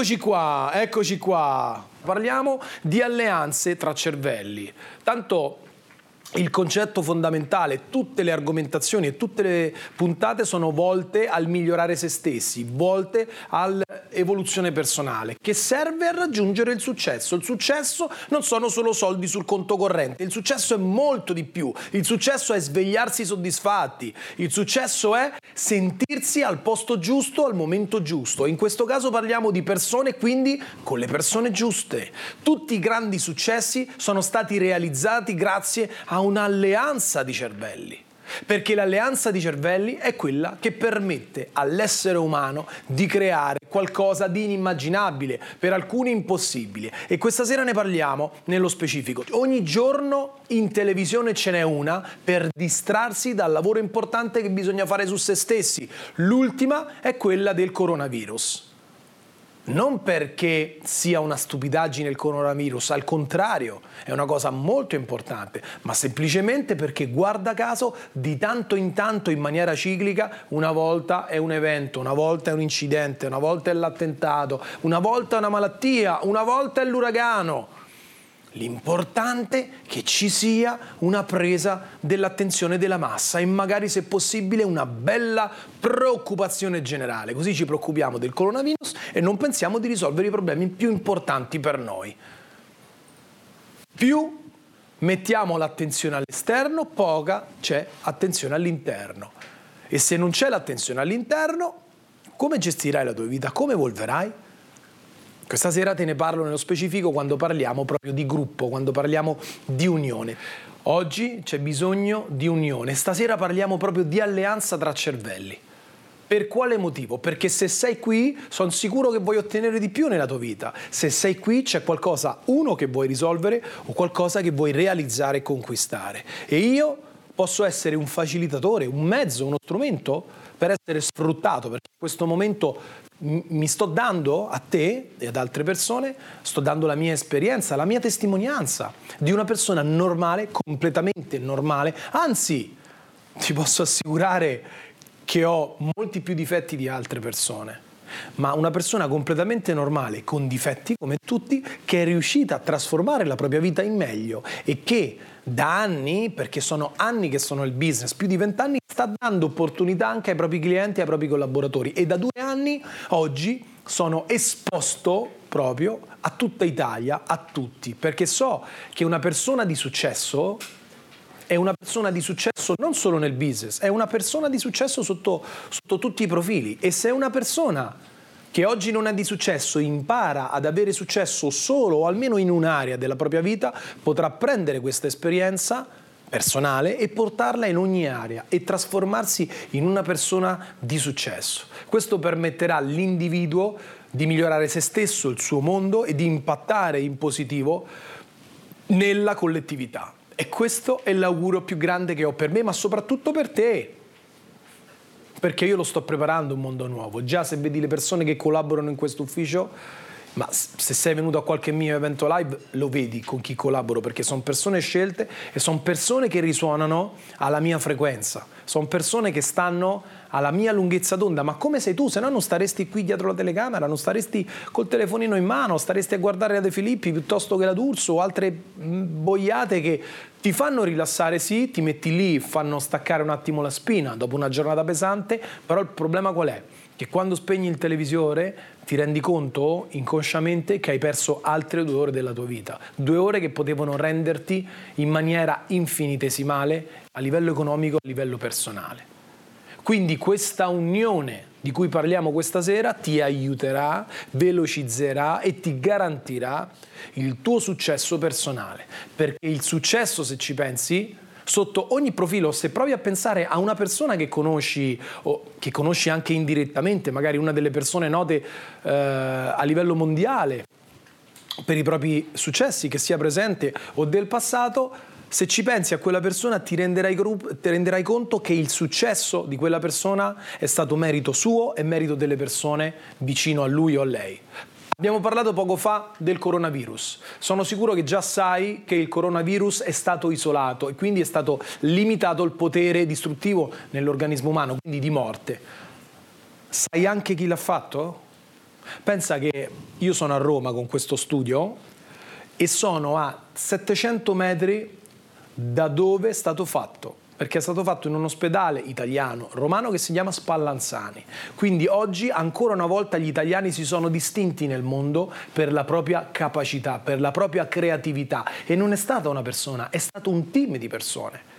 Eccoci qua, eccoci qua. Parliamo di alleanze tra cervelli. Tanto il concetto fondamentale, tutte le argomentazioni e tutte le puntate sono volte al migliorare se stessi, volte all'evoluzione personale, che serve a raggiungere il successo. Il successo non sono solo soldi sul conto corrente, il successo è molto di più. Il successo è svegliarsi soddisfatti, il successo è sentirsi al posto giusto al momento giusto. In questo caso parliamo di persone, quindi con le persone giuste. Tutti i grandi successi sono stati realizzati grazie a un'alleanza di cervelli. Perché l'alleanza di cervelli è quella che permette all'essere umano di creare qualcosa di inimmaginabile, per alcuni impossibile. E questa sera ne parliamo nello specifico. Ogni giorno in televisione ce n'è una per distrarsi dal lavoro importante che bisogna fare su se stessi. L'ultima è quella del coronavirus non perché sia una stupidaggine il coronavirus, al contrario, è una cosa molto importante, ma semplicemente perché guarda caso di tanto in tanto in maniera ciclica, una volta è un evento, una volta è un incidente, una volta è l'attentato, una volta è una malattia, una volta è l'uragano. L'importante è che ci sia una presa dell'attenzione della massa e magari se possibile una bella preoccupazione generale, così ci preoccupiamo del coronavirus e non pensiamo di risolvere i problemi più importanti per noi. Più mettiamo l'attenzione all'esterno, poca c'è attenzione all'interno. E se non c'è l'attenzione all'interno, come gestirai la tua vita? Come evolverai? Questa sera te ne parlo nello specifico quando parliamo proprio di gruppo, quando parliamo di unione. Oggi c'è bisogno di unione, stasera parliamo proprio di alleanza tra cervelli. Per quale motivo? Perché se sei qui sono sicuro che vuoi ottenere di più nella tua vita. Se sei qui c'è qualcosa, uno, che vuoi risolvere o qualcosa che vuoi realizzare e conquistare. E io posso essere un facilitatore, un mezzo, uno strumento per essere sfruttato, perché in questo momento mi sto dando a te e ad altre persone, sto dando la mia esperienza, la mia testimonianza di una persona normale, completamente normale, anzi ti posso assicurare che ho molti più difetti di altre persone ma una persona completamente normale, con difetti come tutti, che è riuscita a trasformare la propria vita in meglio e che da anni, perché sono anni che sono il business, più di vent'anni, sta dando opportunità anche ai propri clienti, ai propri collaboratori. E da due anni oggi sono esposto proprio a tutta Italia, a tutti, perché so che una persona di successo è una persona di successo non solo nel business, è una persona di successo sotto, sotto tutti i profili. E se una persona che oggi non è di successo impara ad avere successo solo o almeno in un'area della propria vita, potrà prendere questa esperienza personale e portarla in ogni area e trasformarsi in una persona di successo. Questo permetterà all'individuo di migliorare se stesso, il suo mondo e di impattare in positivo nella collettività. E questo è l'augurio più grande che ho per me, ma soprattutto per te. Perché io lo sto preparando un mondo nuovo. Già se vedi le persone che collaborano in questo ufficio, ma se sei venuto a qualche mio evento live lo vedi con chi collaboro perché sono persone scelte e sono persone che risuonano alla mia frequenza, sono persone che stanno alla mia lunghezza d'onda, ma come sei tu? Se no non staresti qui dietro la telecamera, non staresti col telefonino in mano, staresti a guardare la De Filippi piuttosto che la D'Urso o altre mm, boiate che ti fanno rilassare, sì, ti metti lì, fanno staccare un attimo la spina dopo una giornata pesante, però il problema qual è? Che quando spegni il televisore ti rendi conto inconsciamente che hai perso altre due ore della tua vita, due ore che potevano renderti in maniera infinitesimale a livello economico e a livello personale. Quindi questa unione di cui parliamo questa sera ti aiuterà, velocizzerà e ti garantirà il tuo successo personale, perché il successo, se ci pensi, sotto ogni profilo, se provi a pensare a una persona che conosci o che conosci anche indirettamente, magari una delle persone note eh, a livello mondiale per i propri successi, che sia presente o del passato, se ci pensi a quella persona ti renderai, ti renderai, conto che il successo di quella persona è stato merito suo e merito delle persone vicino a lui o a lei. Abbiamo parlato poco fa del coronavirus. Sono sicuro che già sai che il coronavirus è stato isolato e quindi è stato limitato il potere distruttivo nell'organismo umano, quindi di morte. Sai anche chi l'ha fatto? Pensa che io sono a Roma con questo studio e sono a 700 metri da dove è stato fatto perché è stato fatto in un ospedale italiano romano che si chiama Spallanzani. Quindi oggi ancora una volta gli italiani si sono distinti nel mondo per la propria capacità, per la propria creatività e non è stata una persona, è stato un team di persone.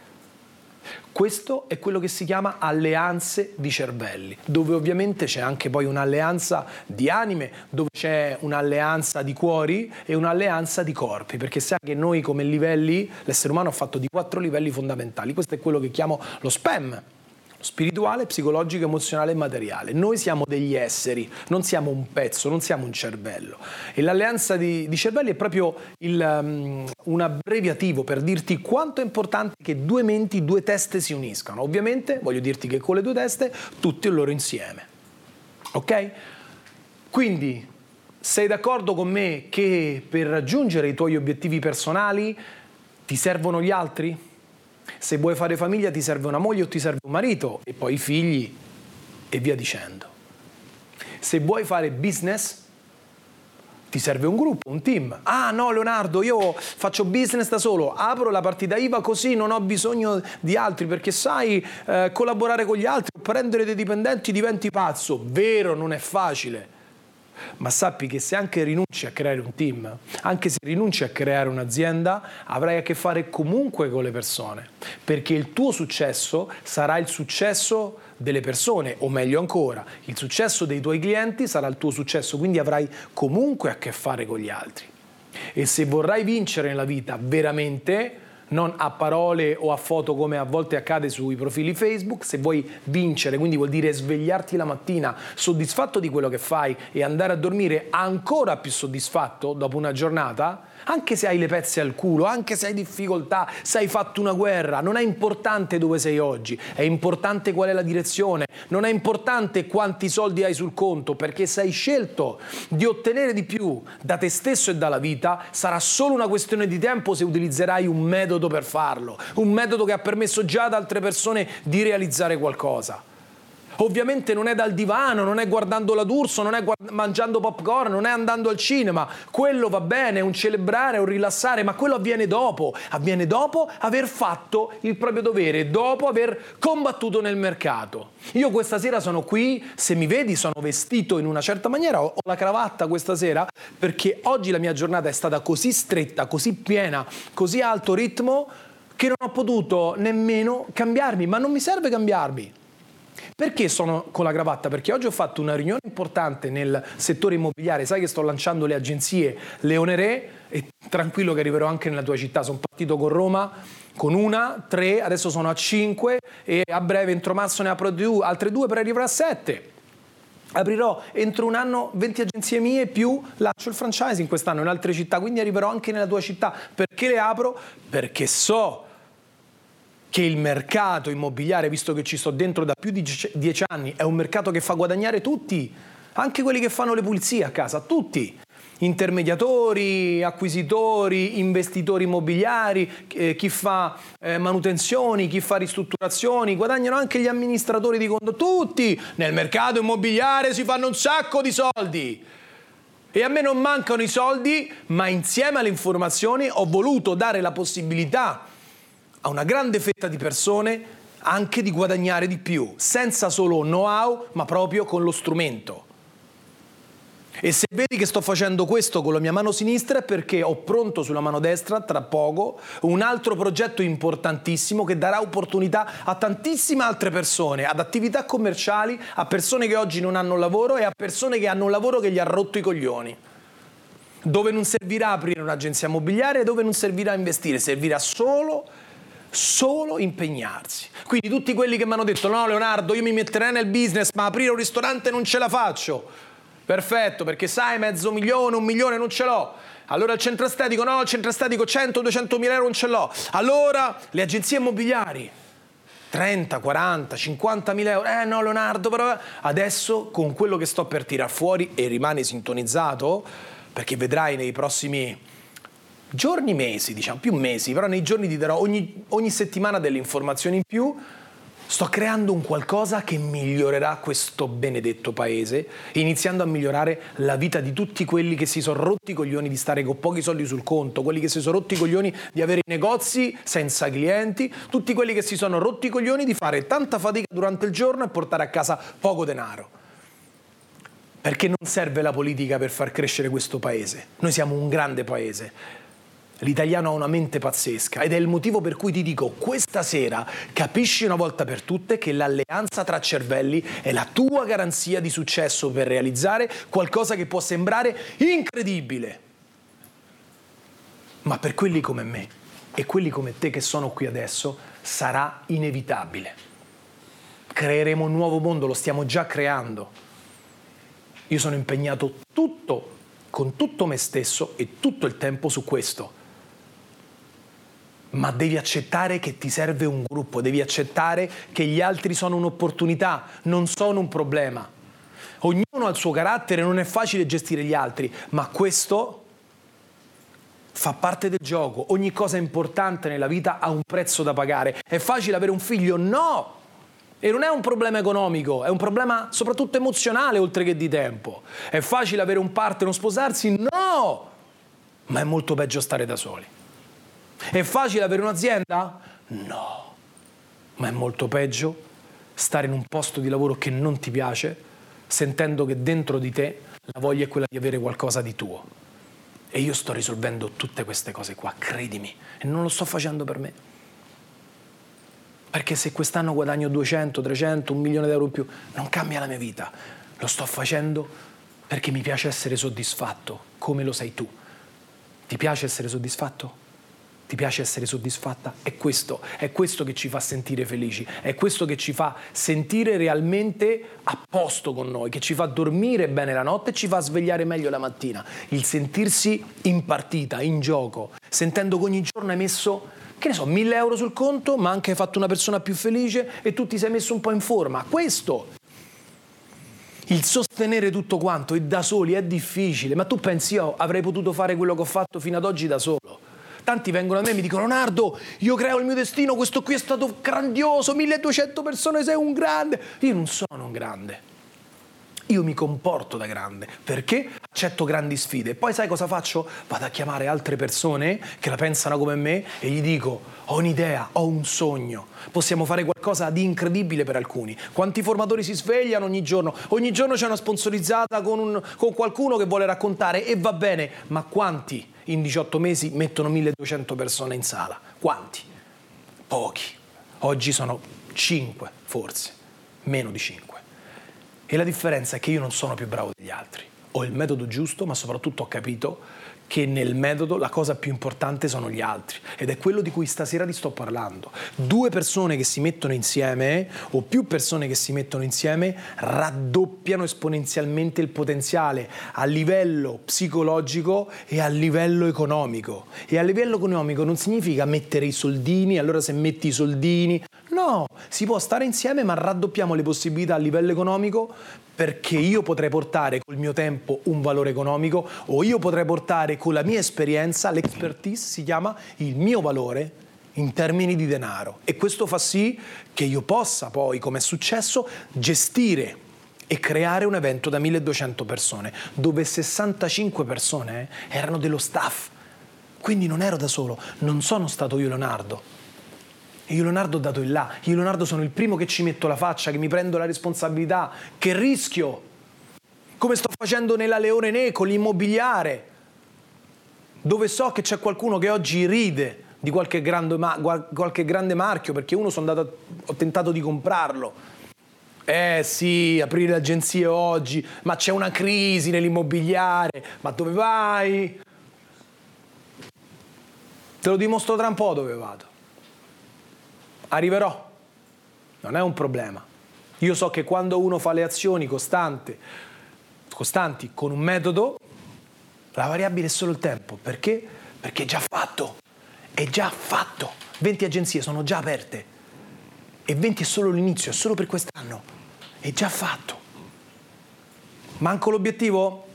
Questo è quello che si chiama alleanze di cervelli, dove ovviamente c'è anche poi un'alleanza di anime, dove c'è un'alleanza di cuori e un'alleanza di corpi, perché sa che noi come livelli, l'essere umano è fatto di quattro livelli fondamentali, questo è quello che chiamo lo spam, spirituale, psicologico, emozionale e materiale. Noi siamo degli esseri, non siamo un pezzo, non siamo un cervello. E l'alleanza di, di cervelli è proprio il, um, un abbreviativo per dirti quanto è importante che due menti, due teste si uniscano. Ovviamente voglio dirti che con le due teste tutti loro insieme. Ok? Quindi sei d'accordo con me che per raggiungere i tuoi obiettivi personali ti servono gli altri? Se vuoi fare famiglia ti serve una moglie o ti serve un marito e poi i figli e via dicendo. Se vuoi fare business ti serve un gruppo, un team. Ah no Leonardo, io faccio business da solo, apro la partita IVA così non ho bisogno di altri perché sai eh, collaborare con gli altri, prendere dei dipendenti diventi pazzo. Vero, non è facile ma sappi che se anche rinunci a creare un team, anche se rinunci a creare un'azienda, avrai a che fare comunque con le persone, perché il tuo successo sarà il successo delle persone, o meglio ancora, il successo dei tuoi clienti sarà il tuo successo, quindi avrai comunque a che fare con gli altri. E se vorrai vincere nella vita veramente, non a parole o a foto come a volte accade sui profili Facebook. Se vuoi vincere, quindi vuol dire svegliarti la mattina soddisfatto di quello che fai e andare a dormire ancora più soddisfatto dopo una giornata, anche se hai le pezze al culo, anche se hai difficoltà, se hai fatto una guerra, non è importante dove sei oggi, è importante qual è la direzione, non è importante quanti soldi hai sul conto, perché se hai scelto di ottenere di più da te stesso e dalla vita, sarà solo una questione di tempo se utilizzerai un metodo per farlo, un metodo che ha permesso già ad altre persone di realizzare qualcosa. Ovviamente non è dal divano, non è guardando la D'Urso, non è guard- mangiando popcorn, non è andando al cinema. Quello va bene, è un celebrare, è un rilassare, ma quello avviene dopo. Avviene dopo aver fatto il proprio dovere, dopo aver combattuto nel mercato. Io questa sera sono qui, se mi vedi sono vestito in una certa maniera, ho la cravatta questa sera perché oggi la mia giornata è stata così stretta, così piena, così alto ritmo che non ho potuto nemmeno cambiarmi, ma non mi serve cambiarmi. Perché sono con la cravatta? Perché oggi ho fatto una riunione importante nel settore immobiliare, sai che sto lanciando le agenzie Leone Re e tranquillo che arriverò anche nella tua città, sono partito con Roma con una, tre, adesso sono a cinque e a breve entro marzo ne apro due, altre due per arrivare a sette. Aprirò entro un anno 20 agenzie mie più lascio il franchising quest'anno in altre città, quindi arriverò anche nella tua città. Perché le apro? Perché so che il mercato immobiliare, visto che ci sto dentro da più di dieci anni, è un mercato che fa guadagnare tutti, anche quelli che fanno le pulizie a casa, tutti. Intermediatori, acquisitori, investitori immobiliari, eh, chi fa eh, manutenzioni, chi fa ristrutturazioni, guadagnano anche gli amministratori di conto, tutti. Nel mercato immobiliare si fanno un sacco di soldi. E a me non mancano i soldi, ma insieme alle informazioni ho voluto dare la possibilità a una grande fetta di persone anche di guadagnare di più, senza solo know-how, ma proprio con lo strumento. E se vedi che sto facendo questo con la mia mano sinistra è perché ho pronto sulla mano destra, tra poco, un altro progetto importantissimo che darà opportunità a tantissime altre persone, ad attività commerciali, a persone che oggi non hanno lavoro e a persone che hanno un lavoro che gli ha rotto i coglioni. Dove non servirà aprire un'agenzia immobiliare, dove non servirà investire, servirà solo solo impegnarsi. Quindi tutti quelli che mi hanno detto no Leonardo io mi metterei nel business ma aprire un ristorante non ce la faccio. Perfetto, perché sai mezzo milione, un milione non ce l'ho. Allora il centro estetico no, il centro estetico 100, 200 mila euro non ce l'ho. Allora le agenzie immobiliari 30, 40, 50 mila euro. Eh no Leonardo, però adesso con quello che sto per tirar fuori e rimani sintonizzato perché vedrai nei prossimi giorni, mesi, diciamo più mesi, però nei giorni ti darò ogni, ogni settimana delle informazioni in più Sto creando un qualcosa che migliorerà questo benedetto paese, iniziando a migliorare la vita di tutti quelli che si sono rotti i coglioni di stare con pochi soldi sul conto, quelli che si sono rotti i coglioni di avere i negozi senza clienti, tutti quelli che si sono rotti i coglioni di fare tanta fatica durante il giorno e portare a casa poco denaro. Perché non serve la politica per far crescere questo paese. Noi siamo un grande paese L'italiano ha una mente pazzesca ed è il motivo per cui ti dico questa sera capisci una volta per tutte che l'alleanza tra cervelli è la tua garanzia di successo per realizzare qualcosa che può sembrare incredibile. Ma per quelli come me e quelli come te che sono qui adesso sarà inevitabile. Creeremo un nuovo mondo, lo stiamo già creando. Io sono impegnato tutto, con tutto me stesso e tutto il tempo su questo ma devi accettare che ti serve un gruppo, devi accettare che gli altri sono un'opportunità, non sono un problema. Ognuno ha il suo carattere, non è facile gestire gli altri, ma questo fa parte del gioco. Ogni cosa importante nella vita ha un prezzo da pagare. È facile avere un figlio? No! E non è un problema economico, è un problema soprattutto emozionale oltre che di tempo. È facile avere un partner, non sposarsi? No! Ma è molto peggio stare da soli. È facile avere un'azienda? No, ma è molto peggio stare in un posto di lavoro che non ti piace, sentendo che dentro di te la voglia è quella di avere qualcosa di tuo. E io sto risolvendo tutte queste cose qua, credimi, e non lo sto facendo per me. Perché se quest'anno guadagno 200, 300, un milione di euro in più, non cambia la mia vita. Lo sto facendo perché mi piace essere soddisfatto, come lo sei tu. Ti piace essere soddisfatto? Ti piace essere soddisfatta? È questo, è questo che ci fa sentire felici, è questo che ci fa sentire realmente a posto con noi, che ci fa dormire bene la notte e ci fa svegliare meglio la mattina. Il sentirsi in partita, in gioco, sentendo che ogni giorno hai messo che ne so, mille euro sul conto, ma anche hai fatto una persona più felice e tu ti sei messo un po' in forma. Questo il sostenere tutto quanto e da soli è difficile, ma tu pensi io avrei potuto fare quello che ho fatto fino ad oggi da solo? Tanti vengono a me e mi dicono Leonardo, io creo il mio destino, questo qui è stato grandioso, 1200 persone, sei un grande. Io non sono un grande. Io mi comporto da grande perché accetto grandi sfide. Poi sai cosa faccio? Vado a chiamare altre persone che la pensano come me e gli dico: Ho un'idea, ho un sogno. Possiamo fare qualcosa di incredibile per alcuni. Quanti formatori si svegliano ogni giorno? Ogni giorno c'è una sponsorizzata con, un, con qualcuno che vuole raccontare e va bene, ma quanti in 18 mesi mettono 1200 persone in sala? Quanti? Pochi. Oggi sono 5 forse, meno di 5. E la differenza è che io non sono più bravo degli altri. Ho il metodo giusto, ma soprattutto ho capito che nel metodo la cosa più importante sono gli altri ed è quello di cui stasera ti sto parlando. Due persone che si mettono insieme o più persone che si mettono insieme raddoppiano esponenzialmente il potenziale a livello psicologico e a livello economico. E a livello economico non significa mettere i soldini, allora se metti i soldini, no, si può stare insieme ma raddoppiamo le possibilità a livello economico perché io potrei portare col mio tempo un valore economico o io potrei portare con la mia esperienza, l'expertise si chiama il mio valore in termini di denaro e questo fa sì che io possa poi, come è successo, gestire e creare un evento da 1200 persone, dove 65 persone eh, erano dello staff. Quindi non ero da solo, non sono stato io Leonardo, io Leonardo ho dato il là, io Leonardo sono il primo che ci metto la faccia, che mi prendo la responsabilità, che rischio, come sto facendo nella Leone Ne con l'immobiliare, dove so che c'è qualcuno che oggi ride di qualche grande, qualche grande marchio perché uno andato, ho tentato di comprarlo. Eh sì, aprire agenzie oggi, ma c'è una crisi nell'immobiliare, ma dove vai? Te lo dimostro tra un po' dove vado arriverò, non è un problema. Io so che quando uno fa le azioni costanti, costanti con un metodo, la variabile è solo il tempo. Perché? Perché è già fatto. È già fatto. 20 agenzie sono già aperte. E 20 è solo l'inizio, è solo per quest'anno. È già fatto. Manco l'obiettivo?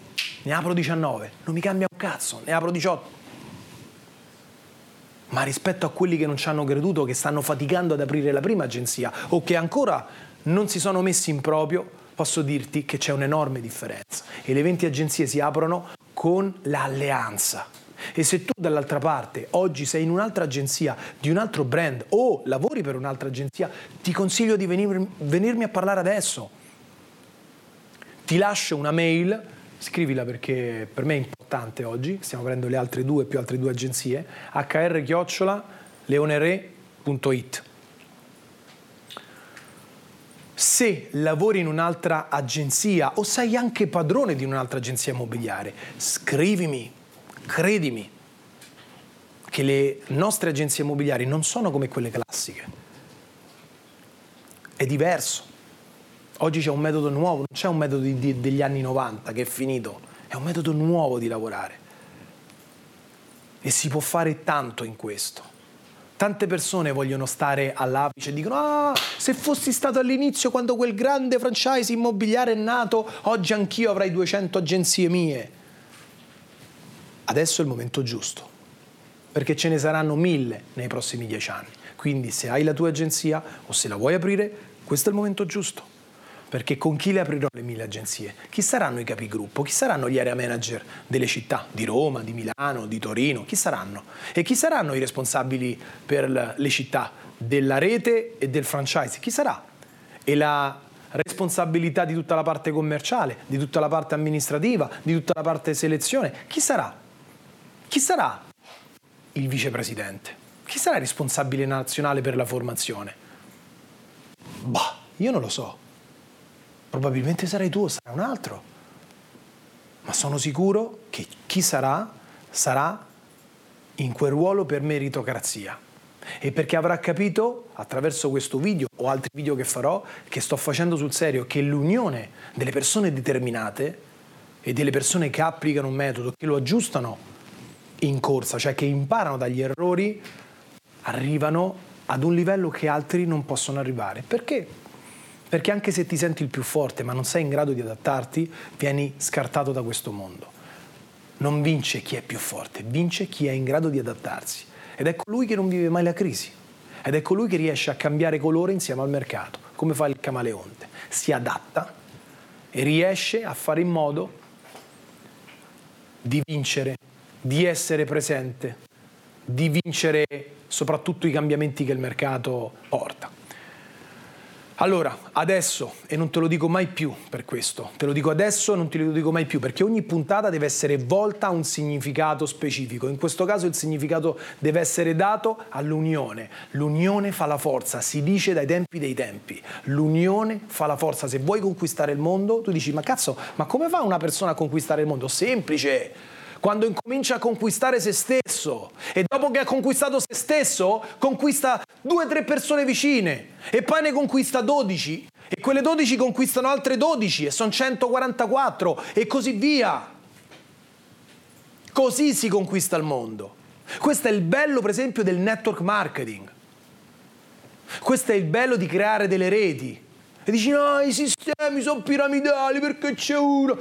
Ne apro 19. Non mi cambia un cazzo, ne apro 18 ma rispetto a quelli che non ci hanno creduto, che stanno faticando ad aprire la prima agenzia o che ancora non si sono messi in proprio, posso dirti che c'è un'enorme differenza e le 20 agenzie si aprono con l'alleanza. E se tu dall'altra parte oggi sei in un'altra agenzia di un altro brand o lavori per un'altra agenzia, ti consiglio di venir, venirmi a parlare adesso. Ti lascio una mail, scrivila perché per me è importante oggi, stiamo prendendo le altre due più altre due agenzie, hr-leonere.it. Se lavori in un'altra agenzia o sei anche padrone di un'altra agenzia immobiliare, scrivimi, credimi che le nostre agenzie immobiliari non sono come quelle classiche. È diverso. Oggi c'è un metodo nuovo, non c'è un metodo di, di, degli anni 90 che è finito, è un metodo nuovo di lavorare. E si può fare tanto in questo. Tante persone vogliono stare all'apice e dicono: Ah, se fossi stato all'inizio quando quel grande franchise immobiliare è nato, oggi anch'io avrei 200 agenzie mie adesso è il momento giusto, perché ce ne saranno mille nei prossimi dieci anni. Quindi se hai la tua agenzia o se la vuoi aprire, questo è il momento giusto. Perché con chi le aprirò le mille agenzie? Chi saranno i capigruppo? Chi saranno gli area manager delle città di Roma, di Milano, di Torino? Chi saranno? E chi saranno i responsabili per le città della rete e del franchise? Chi sarà? E la responsabilità di tutta la parte commerciale, di tutta la parte amministrativa, di tutta la parte selezione? Chi sarà? Chi sarà il vicepresidente? Chi sarà il responsabile nazionale per la formazione? Bah, io non lo so. Probabilmente sarai tu o sarà un altro. Ma sono sicuro che chi sarà, sarà in quel ruolo per meritocrazia. E perché avrà capito, attraverso questo video o altri video che farò, che sto facendo sul serio, che l'unione delle persone determinate e delle persone che applicano un metodo, che lo aggiustano in corsa, cioè che imparano dagli errori, arrivano ad un livello che altri non possono arrivare. Perché? Perché anche se ti senti il più forte ma non sei in grado di adattarti, vieni scartato da questo mondo. Non vince chi è più forte, vince chi è in grado di adattarsi. Ed è colui che non vive mai la crisi. Ed è colui che riesce a cambiare colore insieme al mercato, come fa il camaleonte. Si adatta e riesce a fare in modo di vincere di essere presente, di vincere soprattutto i cambiamenti che il mercato porta. Allora, adesso, e non te lo dico mai più per questo, te lo dico adesso e non te lo dico mai più, perché ogni puntata deve essere volta a un significato specifico. In questo caso il significato deve essere dato all'unione. L'unione fa la forza, si dice dai tempi dei tempi. L'unione fa la forza. Se vuoi conquistare il mondo, tu dici, ma cazzo, ma come fa una persona a conquistare il mondo? Semplice quando incomincia a conquistare se stesso e dopo che ha conquistato se stesso conquista due o tre persone vicine e poi ne conquista 12 e quelle 12 conquistano altre 12 e sono 144 e così via. Così si conquista il mondo. Questo è il bello per esempio del network marketing. Questo è il bello di creare delle reti. E dici no, i sistemi sono piramidali perché c'è uno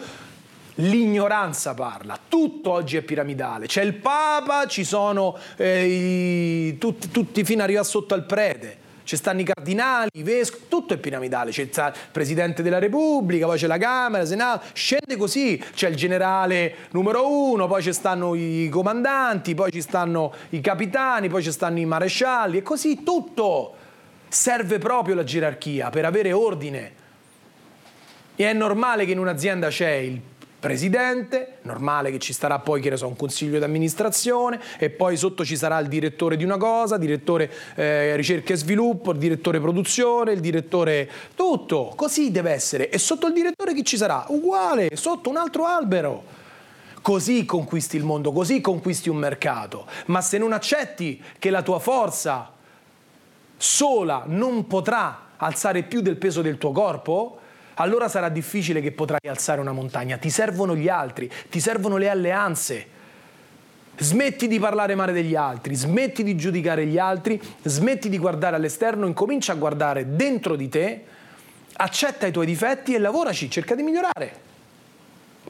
l'ignoranza parla, tutto oggi è piramidale, c'è il Papa, ci sono eh, i, tutti, tutti fino ad arrivare sotto al prete. Ci stanno i cardinali, i vescovi, tutto è piramidale, c'è il Presidente della Repubblica, poi c'è la Camera, il Senato, scende così, c'è il generale numero uno, poi ci stanno i comandanti, poi ci stanno i capitani, poi ci stanno i marescialli e così tutto. Serve proprio la gerarchia per avere ordine. E è normale che in un'azienda c'è il presidente, normale che ci starà poi, che ne so, un consiglio di amministrazione e poi sotto ci sarà il direttore di una cosa, direttore eh, ricerca e sviluppo, il direttore produzione, il direttore tutto, così deve essere. E sotto il direttore chi ci sarà? Uguale, sotto un altro albero. Così conquisti il mondo, così conquisti un mercato. Ma se non accetti che la tua forza sola non potrà alzare più del peso del tuo corpo, allora sarà difficile che potrai alzare una montagna. Ti servono gli altri, ti servono le alleanze. Smetti di parlare male degli altri, smetti di giudicare gli altri, smetti di guardare all'esterno, incomincia a guardare dentro di te, accetta i tuoi difetti e lavoraci, cerca di migliorare.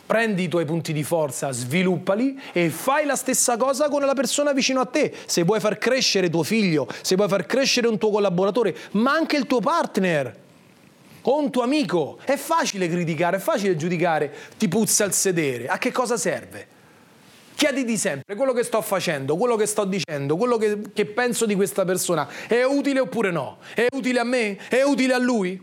prendi i tuoi punti di forza, sviluppali e fai la stessa cosa con la persona vicino a te. Se vuoi far crescere tuo figlio, se vuoi far crescere un tuo collaboratore, ma anche il tuo partner un tuo amico, è facile criticare, è facile giudicare, ti puzza il sedere. A che cosa serve? Chiediti sempre quello che sto facendo, quello che sto dicendo, quello che, che penso di questa persona, è utile oppure no? È utile a me? È utile a lui?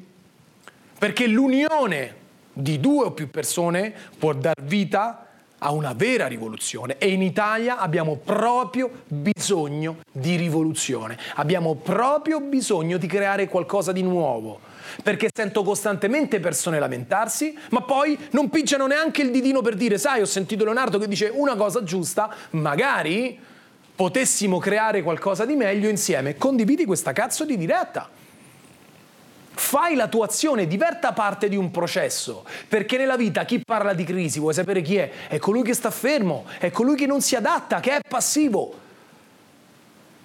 Perché l'unione di due o più persone può dar vita a una vera rivoluzione e in Italia abbiamo proprio bisogno di rivoluzione, abbiamo proprio bisogno di creare qualcosa di nuovo, perché sento costantemente persone lamentarsi, ma poi non pigiano neanche il didino per dire, sai, ho sentito Leonardo che dice una cosa giusta, magari potessimo creare qualcosa di meglio insieme, condividi questa cazzo di diretta fai la tua azione, diverta parte di un processo, perché nella vita chi parla di crisi, vuoi sapere chi è? È colui che sta fermo, è colui che non si adatta, che è passivo.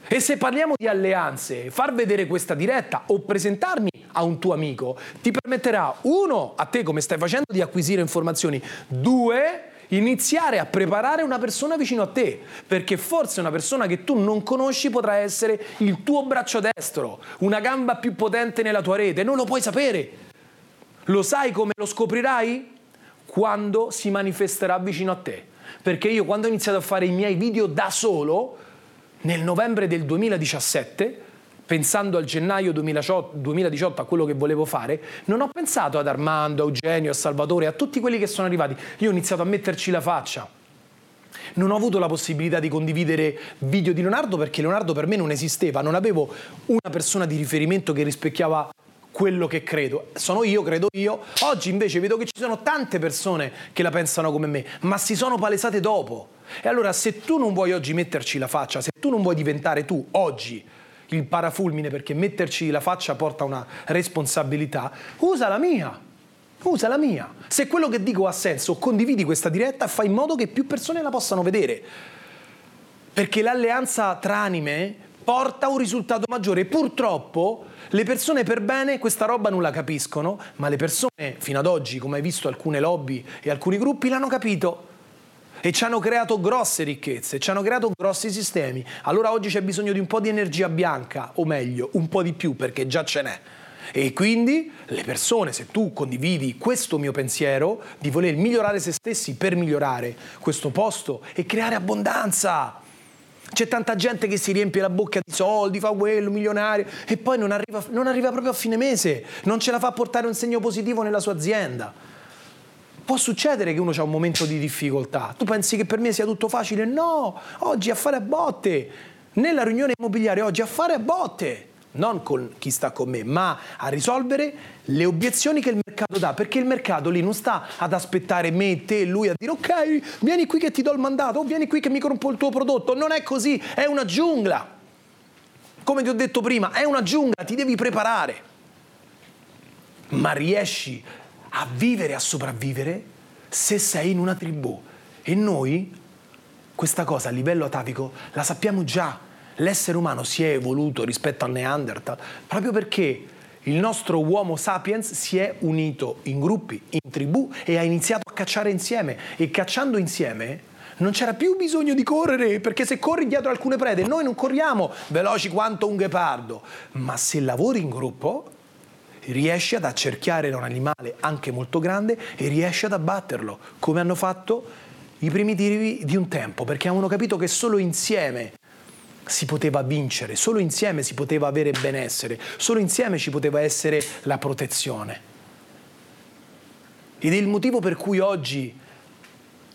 E se parliamo di alleanze, far vedere questa diretta o presentarmi a un tuo amico ti permetterà, uno, a te come stai facendo di acquisire informazioni, due, iniziare a preparare una persona vicino a te, perché forse una persona che tu non conosci potrà essere il tuo braccio destro, una gamba più potente nella tua rete, non lo puoi sapere. Lo sai come lo scoprirai? Quando si manifesterà vicino a te. Perché io quando ho iniziato a fare i miei video da solo, nel novembre del 2017, pensando al gennaio 2018 a quello che volevo fare, non ho pensato ad Armando, a Eugenio, a Salvatore, a tutti quelli che sono arrivati. Io ho iniziato a metterci la faccia. Non ho avuto la possibilità di condividere video di Leonardo perché Leonardo per me non esisteva, non avevo una persona di riferimento che rispecchiava quello che credo. Sono io, credo io. Oggi invece vedo che ci sono tante persone che la pensano come me, ma si sono palesate dopo. E allora se tu non vuoi oggi metterci la faccia, se tu non vuoi diventare tu oggi il parafulmine perché metterci la faccia porta una responsabilità, usa la mia. Usa la mia. Se quello che dico ha senso, condividi questa diretta, fai in modo che più persone la possano vedere. Perché l'alleanza tra anime porta un risultato maggiore. Purtroppo le persone per bene questa roba non la capiscono, ma le persone fino ad oggi, come hai visto alcune lobby e alcuni gruppi, l'hanno capito e ci hanno creato grosse ricchezze, ci hanno creato grossi sistemi. Allora oggi c'è bisogno di un po' di energia bianca, o meglio, un po' di più perché già ce n'è. E quindi le persone, se tu condividi questo mio pensiero di voler migliorare se stessi per migliorare questo posto e creare abbondanza. C'è tanta gente che si riempie la bocca di soldi, fa quello, milionario, e poi non arriva, non arriva proprio a fine mese, non ce la fa portare un segno positivo nella sua azienda può succedere che uno ha un momento di difficoltà. Tu pensi che per me sia tutto facile? No, oggi a fare a botte. Nella riunione immobiliare oggi a fare a botte. Non con chi sta con me, ma a risolvere le obiezioni che il mercato dà, perché il mercato lì non sta ad aspettare me, te, lui a dire ok, vieni qui che ti do il mandato, o vieni qui che mi corrompo il tuo prodotto. Non è così, è una giungla. Come ti ho detto prima, è una giungla, ti devi preparare. Ma riesci a vivere, a sopravvivere se sei in una tribù. E noi questa cosa a livello atavico la sappiamo già. L'essere umano si è evoluto rispetto al Neanderthal proprio perché il nostro Uomo sapiens si è unito in gruppi, in tribù e ha iniziato a cacciare insieme. E cacciando insieme non c'era più bisogno di correre, perché se corri dietro alcune prede, noi non corriamo veloci quanto un ghepardo, ma se lavori in gruppo, riesce ad accerchiare un animale anche molto grande e riesce ad abbatterlo, come hanno fatto i primitivi di un tempo, perché avevano capito che solo insieme si poteva vincere, solo insieme si poteva avere benessere, solo insieme ci poteva essere la protezione. Ed è il motivo per cui oggi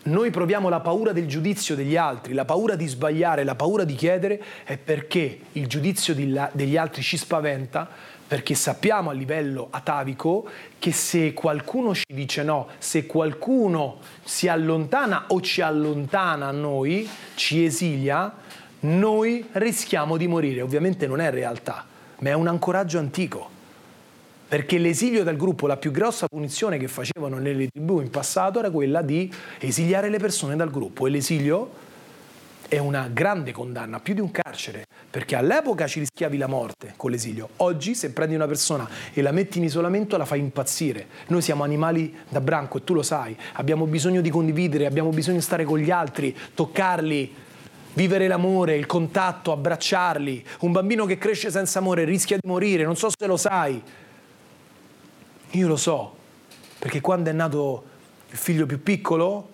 noi proviamo la paura del giudizio degli altri, la paura di sbagliare, la paura di chiedere, è perché il giudizio degli altri ci spaventa perché sappiamo a livello atavico che se qualcuno ci dice no, se qualcuno si allontana o ci allontana a noi, ci esilia, noi rischiamo di morire. Ovviamente non è realtà, ma è un ancoraggio antico. Perché l'esilio dal gruppo, la più grossa punizione che facevano nelle tribù in passato era quella di esiliare le persone dal gruppo e l'esilio è una grande condanna, più di un carcere, perché all'epoca ci rischiavi la morte con l'esilio. Oggi se prendi una persona e la metti in isolamento la fai impazzire. Noi siamo animali da branco e tu lo sai, abbiamo bisogno di condividere, abbiamo bisogno di stare con gli altri, toccarli, vivere l'amore, il contatto, abbracciarli. Un bambino che cresce senza amore rischia di morire, non so se lo sai. Io lo so, perché quando è nato il figlio più piccolo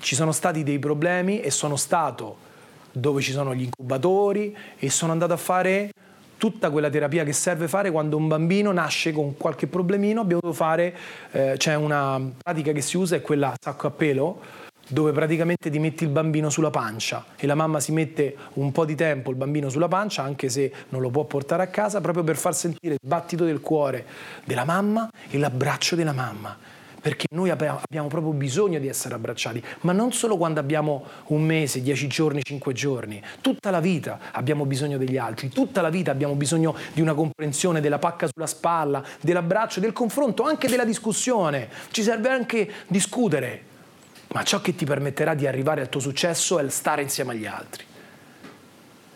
ci sono stati dei problemi e sono stato dove ci sono gli incubatori e sono andato a fare tutta quella terapia che serve fare quando un bambino nasce con qualche problemino, abbiamo dovuto fare, eh, c'è una pratica che si usa, è quella sacco a pelo, dove praticamente ti metti il bambino sulla pancia e la mamma si mette un po' di tempo il bambino sulla pancia, anche se non lo può portare a casa, proprio per far sentire il battito del cuore della mamma e l'abbraccio della mamma. Perché noi abbiamo proprio bisogno di essere abbracciati, ma non solo quando abbiamo un mese, dieci giorni, cinque giorni. Tutta la vita abbiamo bisogno degli altri, tutta la vita abbiamo bisogno di una comprensione, della pacca sulla spalla, dell'abbraccio, del confronto, anche della discussione. Ci serve anche discutere, ma ciò che ti permetterà di arrivare al tuo successo è stare insieme agli altri.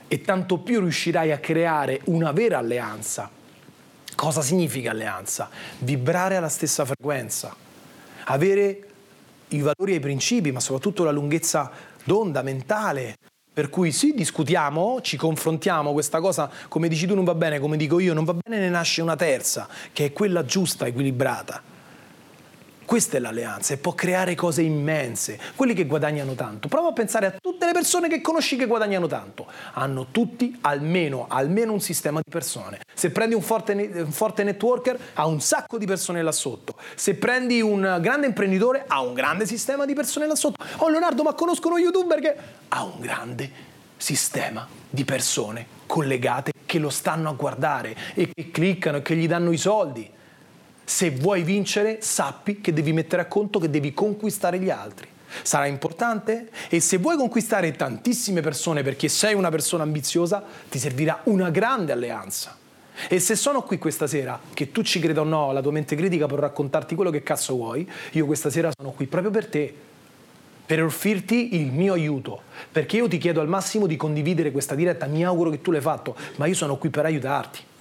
E tanto più riuscirai a creare una vera alleanza. Cosa significa alleanza? Vibrare alla stessa frequenza, avere i valori e i principi, ma soprattutto la lunghezza d'onda mentale. Per cui sì, discutiamo, ci confrontiamo, questa cosa come dici tu non va bene, come dico io non va bene, ne nasce una terza, che è quella giusta, equilibrata. Questa è l'alleanza e può creare cose immense. Quelli che guadagnano tanto, prova a pensare a tutte le persone che conosci che guadagnano tanto. Hanno tutti almeno, almeno un sistema di persone. Se prendi un forte, un forte networker, ha un sacco di persone là sotto. Se prendi un grande imprenditore, ha un grande sistema di persone là sotto. Oh Leonardo, ma conosco uno youtuber che ha un grande sistema di persone collegate che lo stanno a guardare e che cliccano e che gli danno i soldi. Se vuoi vincere, sappi che devi mettere a conto che devi conquistare gli altri. Sarà importante? E se vuoi conquistare tantissime persone perché sei una persona ambiziosa, ti servirà una grande alleanza. E se sono qui questa sera, che tu ci creda o no, la tua mente critica può raccontarti quello che cazzo vuoi, io questa sera sono qui proprio per te, per offrirti il mio aiuto, perché io ti chiedo al massimo di condividere questa diretta, mi auguro che tu l'hai fatto, ma io sono qui per aiutarti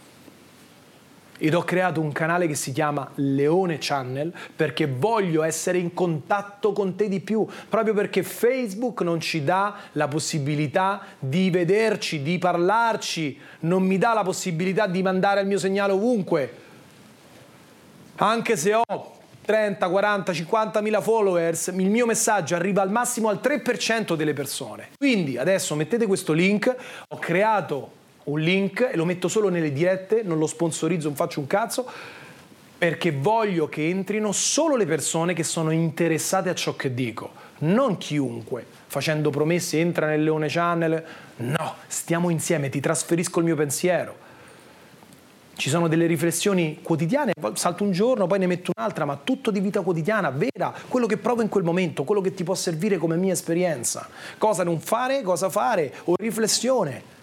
ed ho creato un canale che si chiama Leone Channel perché voglio essere in contatto con te di più, proprio perché Facebook non ci dà la possibilità di vederci, di parlarci, non mi dà la possibilità di mandare il mio segnale ovunque. Anche se ho 30, 40, 50 mila followers, il mio messaggio arriva al massimo al 3% delle persone. Quindi adesso mettete questo link, ho creato un link e lo metto solo nelle dirette, non lo sponsorizzo, non faccio un cazzo, perché voglio che entrino solo le persone che sono interessate a ciò che dico, non chiunque, facendo promesse entra nel Leone Channel, no, stiamo insieme, ti trasferisco il mio pensiero. Ci sono delle riflessioni quotidiane, salto un giorno, poi ne metto un'altra, ma tutto di vita quotidiana, vera, quello che provo in quel momento, quello che ti può servire come mia esperienza. Cosa non fare, cosa fare, o riflessione.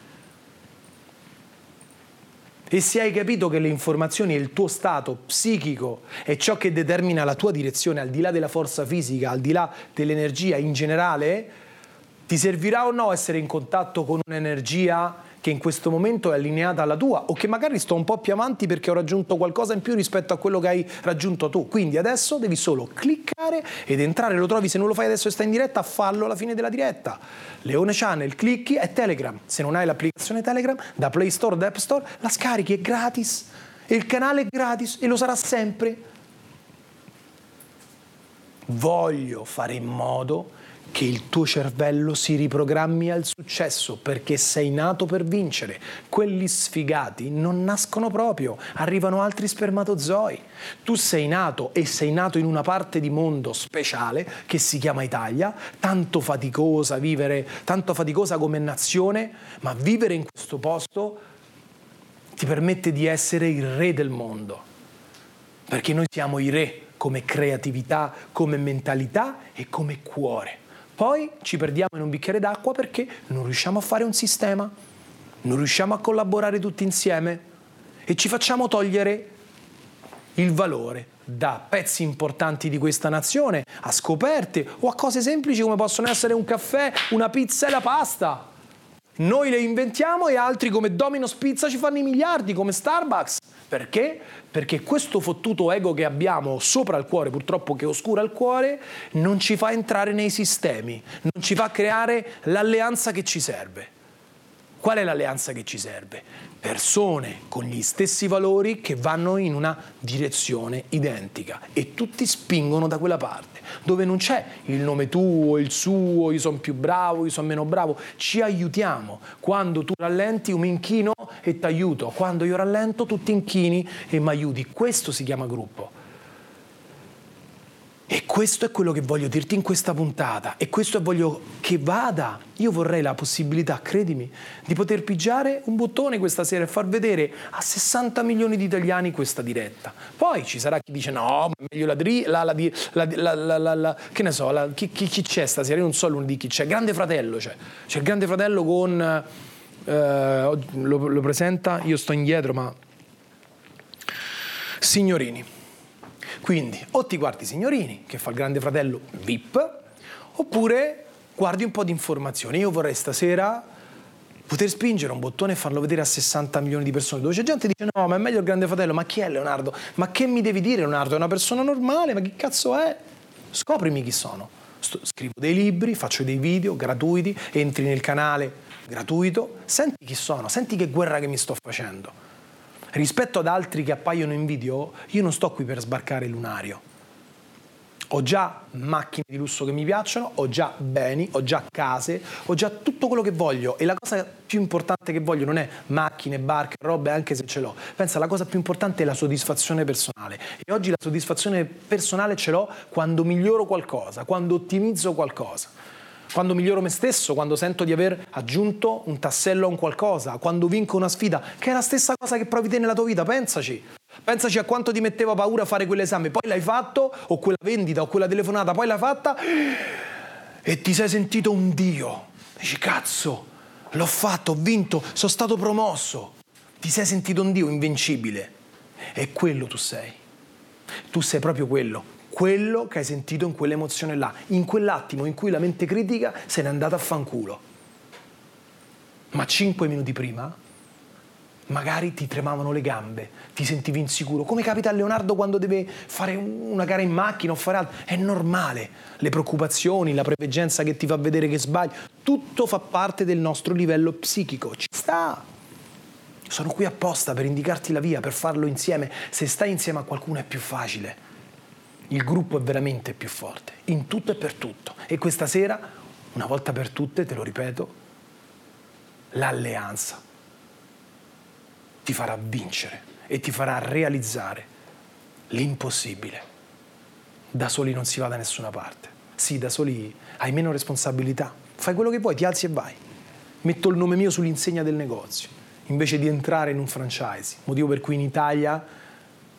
E se hai capito che le informazioni e il tuo stato psichico è ciò che determina la tua direzione, al di là della forza fisica, al di là dell'energia in generale, ti servirà o no essere in contatto con un'energia che in questo momento è allineata alla tua o che magari sto un po' più avanti perché ho raggiunto qualcosa in più rispetto a quello che hai raggiunto tu. Quindi adesso devi solo cliccare ed entrare, lo trovi, se non lo fai adesso e stai in diretta, fallo alla fine della diretta. Leone Channel, clicchi e Telegram. Se non hai l'applicazione Telegram, da Play Store, da App Store, la scarichi, è gratis. E il canale è gratis e lo sarà sempre. Voglio fare in modo che il tuo cervello si riprogrammi al successo perché sei nato per vincere. Quelli sfigati non nascono proprio, arrivano altri spermatozoi. Tu sei nato e sei nato in una parte di mondo speciale che si chiama Italia, tanto faticosa vivere, tanto faticosa come nazione, ma vivere in questo posto ti permette di essere il re del mondo. Perché noi siamo i re come creatività, come mentalità e come cuore. Poi ci perdiamo in un bicchiere d'acqua perché non riusciamo a fare un sistema, non riusciamo a collaborare tutti insieme e ci facciamo togliere il valore da pezzi importanti di questa nazione a scoperte o a cose semplici come possono essere un caffè, una pizza e la pasta. Noi le inventiamo e altri come Domino's Pizza ci fanno i miliardi come Starbucks. Perché? Perché questo fottuto ego che abbiamo sopra il cuore, purtroppo che oscura il cuore, non ci fa entrare nei sistemi, non ci fa creare l'alleanza che ci serve. Qual è l'alleanza che ci serve? Persone con gli stessi valori che vanno in una direzione identica e tutti spingono da quella parte, dove non c'è il nome tuo, il suo, io sono più bravo, io sono meno bravo, ci aiutiamo. Quando tu rallenti io mi inchino e ti aiuto, quando io rallento tu ti inchini e mi aiuti. Questo si chiama gruppo. E questo è quello che voglio dirti in questa puntata e questo voglio che vada. Io vorrei la possibilità, credimi, di poter pigiare un bottone questa sera e far vedere a 60 milioni di italiani questa diretta. Poi ci sarà chi dice no, ma meglio la, dri- la, la, la, la che ne so, chi, chi, chi, c'è stasera? Io non so lunedì chi c'è. Grande fratello c'è. C'è il grande fratello con... Eh, lo, lo presenta, io sto indietro, ma... Signorini quindi o ti guardi Signorini, che fa il grande fratello VIP, oppure guardi un po' di informazioni. Io vorrei stasera poter spingere un bottone e farlo vedere a 60 milioni di persone, dove c'è gente che dice no, ma è meglio il grande fratello, ma chi è Leonardo? Ma che mi devi dire Leonardo? È una persona normale, ma che cazzo è? Scoprimi chi sono. Sto, scrivo dei libri, faccio dei video gratuiti, entri nel canale gratuito, senti chi sono, senti che guerra che mi sto facendo rispetto ad altri che appaiono in video, io non sto qui per sbarcare lunario. Ho già macchine di lusso che mi piacciono, ho già beni, ho già case, ho già tutto quello che voglio e la cosa più importante che voglio non è macchine, barche, robe, anche se ce l'ho. Pensa, la cosa più importante è la soddisfazione personale. E oggi la soddisfazione personale ce l'ho quando miglioro qualcosa, quando ottimizzo qualcosa quando miglioro me stesso, quando sento di aver aggiunto un tassello a un qualcosa, quando vinco una sfida, che è la stessa cosa che provi te nella tua vita, pensaci. Pensaci a quanto ti metteva paura fare quell'esame, poi l'hai fatto, o quella vendita, o quella telefonata, poi l'hai fatta e ti sei sentito un dio. Dici, cazzo, l'ho fatto, ho vinto, sono stato promosso. Ti sei sentito un dio invincibile. E quello tu sei. Tu sei proprio quello quello che hai sentito in quell'emozione là, in quell'attimo in cui la mente critica se n'è andata a fanculo. Ma cinque minuti prima magari ti tremavano le gambe, ti sentivi insicuro, come capita a Leonardo quando deve fare una gara in macchina o fare altro, è normale, le preoccupazioni, la preveggenza che ti fa vedere che sbagli, tutto fa parte del nostro livello psichico, ci sta. Sono qui apposta per indicarti la via, per farlo insieme, se stai insieme a qualcuno è più facile il gruppo è veramente più forte, in tutto e per tutto. E questa sera, una volta per tutte, te lo ripeto, l'alleanza ti farà vincere e ti farà realizzare l'impossibile. Da soli non si va da nessuna parte. Sì, da soli hai meno responsabilità. Fai quello che vuoi, ti alzi e vai. Metto il nome mio sull'insegna del negozio, invece di entrare in un franchise. Motivo per cui in Italia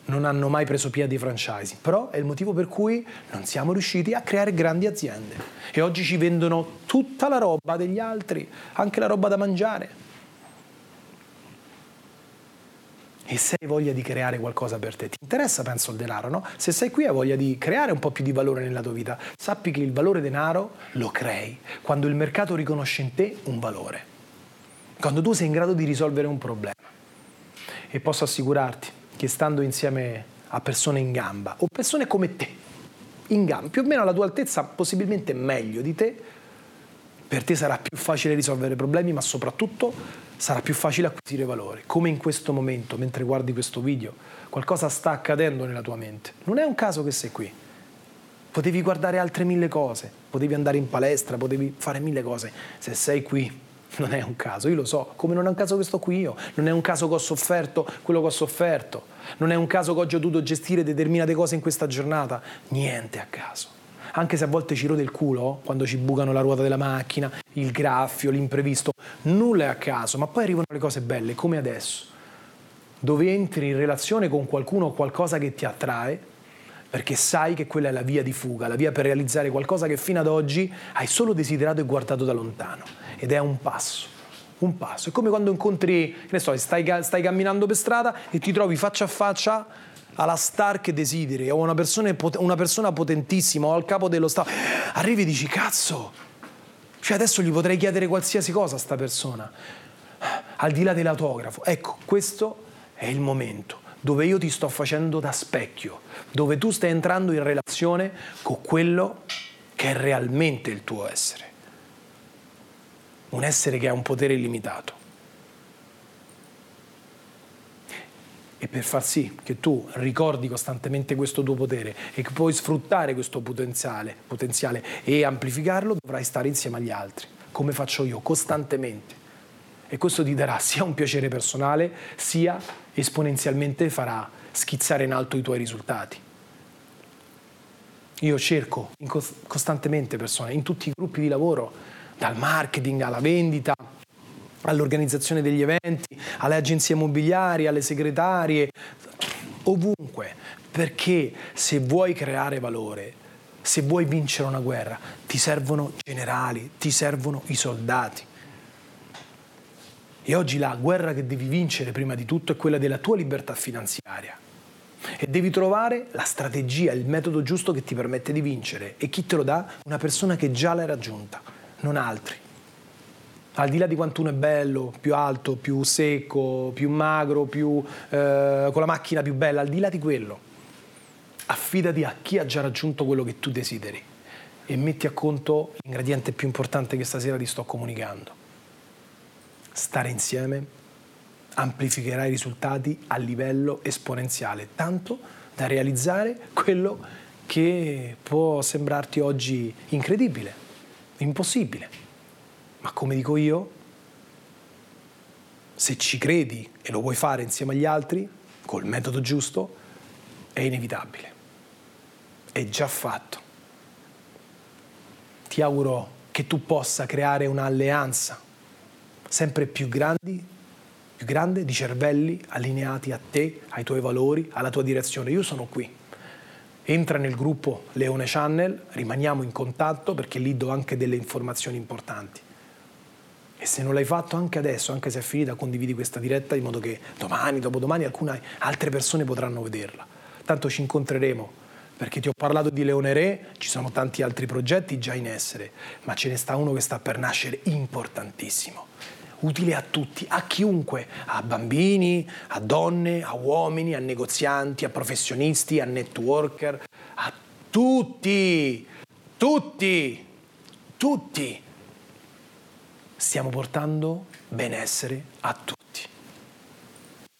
non hanno mai preso piede i franchising, però è il motivo per cui non siamo riusciti a creare grandi aziende e oggi ci vendono tutta la roba degli altri, anche la roba da mangiare. E se hai voglia di creare qualcosa per te, ti interessa penso il denaro, no? Se sei qui hai voglia di creare un po' più di valore nella tua vita, sappi che il valore denaro lo crei quando il mercato riconosce in te un valore, quando tu sei in grado di risolvere un problema. E posso assicurarti che stando insieme a persone in gamba o persone come te, in gamba, più o meno alla tua altezza, possibilmente meglio di te, per te sarà più facile risolvere problemi, ma soprattutto sarà più facile acquisire valore. Come in questo momento, mentre guardi questo video, qualcosa sta accadendo nella tua mente. Non è un caso che sei qui. Potevi guardare altre mille cose, potevi andare in palestra, potevi fare mille cose. Se sei qui non è un caso, io lo so, come non è un caso che sto qui io, non è un caso che ho sofferto quello che ho sofferto, non è un caso che oggi ho dovuto gestire determinate cose in questa giornata, niente a caso. Anche se a volte ci rode il culo, quando ci bucano la ruota della macchina, il graffio, l'imprevisto, nulla è a caso, ma poi arrivano le cose belle, come adesso, dove entri in relazione con qualcuno o qualcosa che ti attrae, perché sai che quella è la via di fuga, la via per realizzare qualcosa che fino ad oggi hai solo desiderato e guardato da lontano ed è un passo. Un passo. È come quando incontri, che ne so, stai, stai camminando per strada e ti trovi faccia a faccia alla star che desideri, o una persona, una persona potentissima, o al capo dello Stato, arrivi e dici, cazzo, cioè adesso gli potrei chiedere qualsiasi cosa a sta persona, al di là dell'autografo. Ecco, questo è il momento dove io ti sto facendo da specchio, dove tu stai entrando in relazione con quello che è realmente il tuo essere. Un essere che ha un potere illimitato. E per far sì che tu ricordi costantemente questo tuo potere e che puoi sfruttare questo potenziale, potenziale e amplificarlo, dovrai stare insieme agli altri, come faccio io, costantemente. E questo ti darà sia un piacere personale, sia esponenzialmente farà schizzare in alto i tuoi risultati. Io cerco costantemente persone in tutti i gruppi di lavoro, dal marketing alla vendita, all'organizzazione degli eventi, alle agenzie immobiliari, alle segretarie, ovunque, perché se vuoi creare valore, se vuoi vincere una guerra, ti servono generali, ti servono i soldati. E oggi la guerra che devi vincere prima di tutto è quella della tua libertà finanziaria. E devi trovare la strategia, il metodo giusto che ti permette di vincere. E chi te lo dà? Una persona che già l'hai raggiunta, non altri al di là di quanto uno è bello, più alto, più secco, più magro, più, eh, con la macchina più bella, al di là di quello, affidati a chi ha già raggiunto quello che tu desideri e metti a conto l'ingrediente più importante che stasera ti sto comunicando. Stare insieme amplificherà i risultati a livello esponenziale, tanto da realizzare quello che può sembrarti oggi incredibile, impossibile ma come dico io, se ci credi e lo vuoi fare insieme agli altri, col metodo giusto, è inevitabile. È già fatto. Ti auguro che tu possa creare un'alleanza sempre più, grandi, più grande di cervelli allineati a te, ai tuoi valori, alla tua direzione. Io sono qui. Entra nel gruppo Leone Channel, rimaniamo in contatto perché lì do anche delle informazioni importanti. E se non l'hai fatto anche adesso, anche se è finita, condividi questa diretta in modo che domani, dopodomani, alcune altre persone potranno vederla. Tanto ci incontreremo, perché ti ho parlato di Leone Re, ci sono tanti altri progetti già in essere, ma ce ne sta uno che sta per nascere importantissimo. Utile a tutti, a chiunque, a bambini, a donne, a uomini, a negozianti, a professionisti, a networker, a tutti, tutti, tutti stiamo portando benessere a tutti.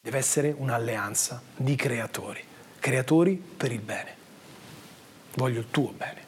Deve essere un'alleanza di creatori, creatori per il bene. Voglio il tuo bene.